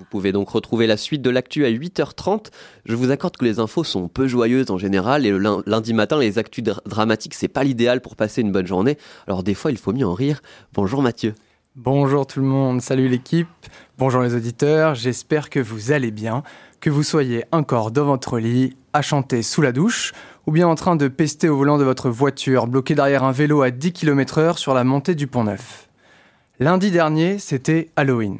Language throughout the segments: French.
Vous pouvez donc retrouver la suite de l'actu à 8h30. Je vous accorde que les infos sont peu joyeuses en général et lundi matin, les actus dramatiques, c'est pas l'idéal pour passer une bonne journée. Alors des fois, il faut mieux en rire. Bonjour Mathieu. Bonjour tout le monde, salut l'équipe, bonjour les auditeurs, j'espère que vous allez bien, que vous soyez encore dans votre lit, à chanter sous la douche, ou bien en train de pester au volant de votre voiture, bloqué derrière un vélo à 10 km/h sur la montée du Pont Neuf. Lundi dernier, c'était Halloween,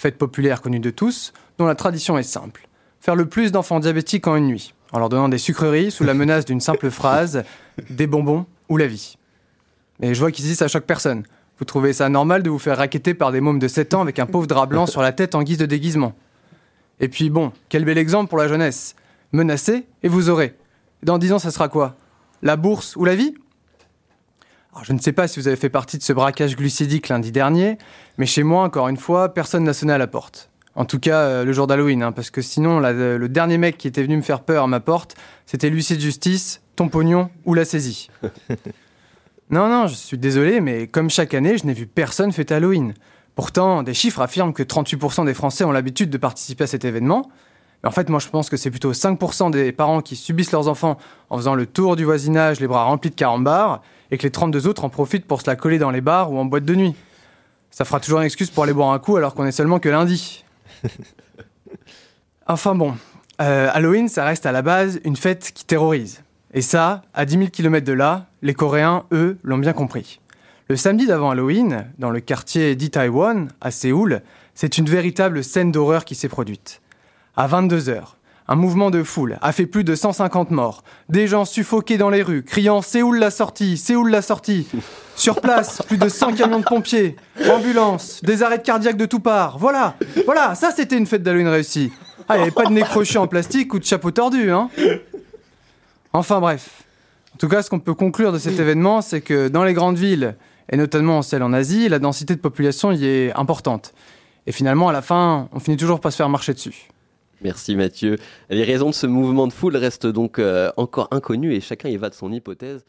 fête populaire connue de tous, dont la tradition est simple faire le plus d'enfants diabétiques en une nuit, en leur donnant des sucreries sous la menace d'une simple phrase des bonbons ou la vie. Et je vois qu'ici ça choque personne. Vous trouvez ça normal de vous faire raqueter par des mômes de 7 ans avec un pauvre drap blanc sur la tête en guise de déguisement Et puis bon, quel bel exemple pour la jeunesse. Menacez et vous aurez. Dans 10 ans, ça sera quoi? La bourse ou la vie? Alors, je ne sais pas si vous avez fait partie de ce braquage glucidique lundi dernier, mais chez moi, encore une fois, personne n'a sonné à la porte. En tout cas, euh, le jour d'Halloween, hein, parce que sinon, le dernier mec qui était venu me faire peur à ma porte, c'était l'huissier de justice, ton pognon ou la saisie. Non, non, je suis désolé, mais comme chaque année, je n'ai vu personne fêter Halloween. Pourtant, des chiffres affirment que 38% des Français ont l'habitude de participer à cet événement. Mais en fait, moi, je pense que c'est plutôt 5% des parents qui subissent leurs enfants en faisant le tour du voisinage, les bras remplis de carambars, et que les 32 autres en profitent pour se la coller dans les bars ou en boîte de nuit. Ça fera toujours une excuse pour aller boire un coup alors qu'on est seulement que lundi. Enfin bon, euh, Halloween, ça reste à la base une fête qui terrorise. Et ça, à 10 000 km de là, les Coréens, eux, l'ont bien compris. Le samedi d'avant Halloween, dans le quartier d'Itaewon, à Séoul, c'est une véritable scène d'horreur qui s'est produite. À 22h, un mouvement de foule a fait plus de 150 morts. Des gens suffoqués dans les rues, criant Séoul la sortie, Séoul la sortie. Sur place, plus de 100 camions de pompiers, ambulances, des arrêts cardiaques de tout part. Voilà, voilà, ça c'était une fête d'Halloween réussie. Ah, il n'y avait pas de nez croché en plastique ou de chapeau tordu, hein Enfin bref. En tout cas, ce qu'on peut conclure de cet événement, c'est que dans les grandes villes, et notamment celles en Asie, la densité de population y est importante. Et finalement, à la fin, on finit toujours par se faire marcher dessus. Merci Mathieu. Les raisons de ce mouvement de foule restent donc euh, encore inconnues et chacun y va de son hypothèse.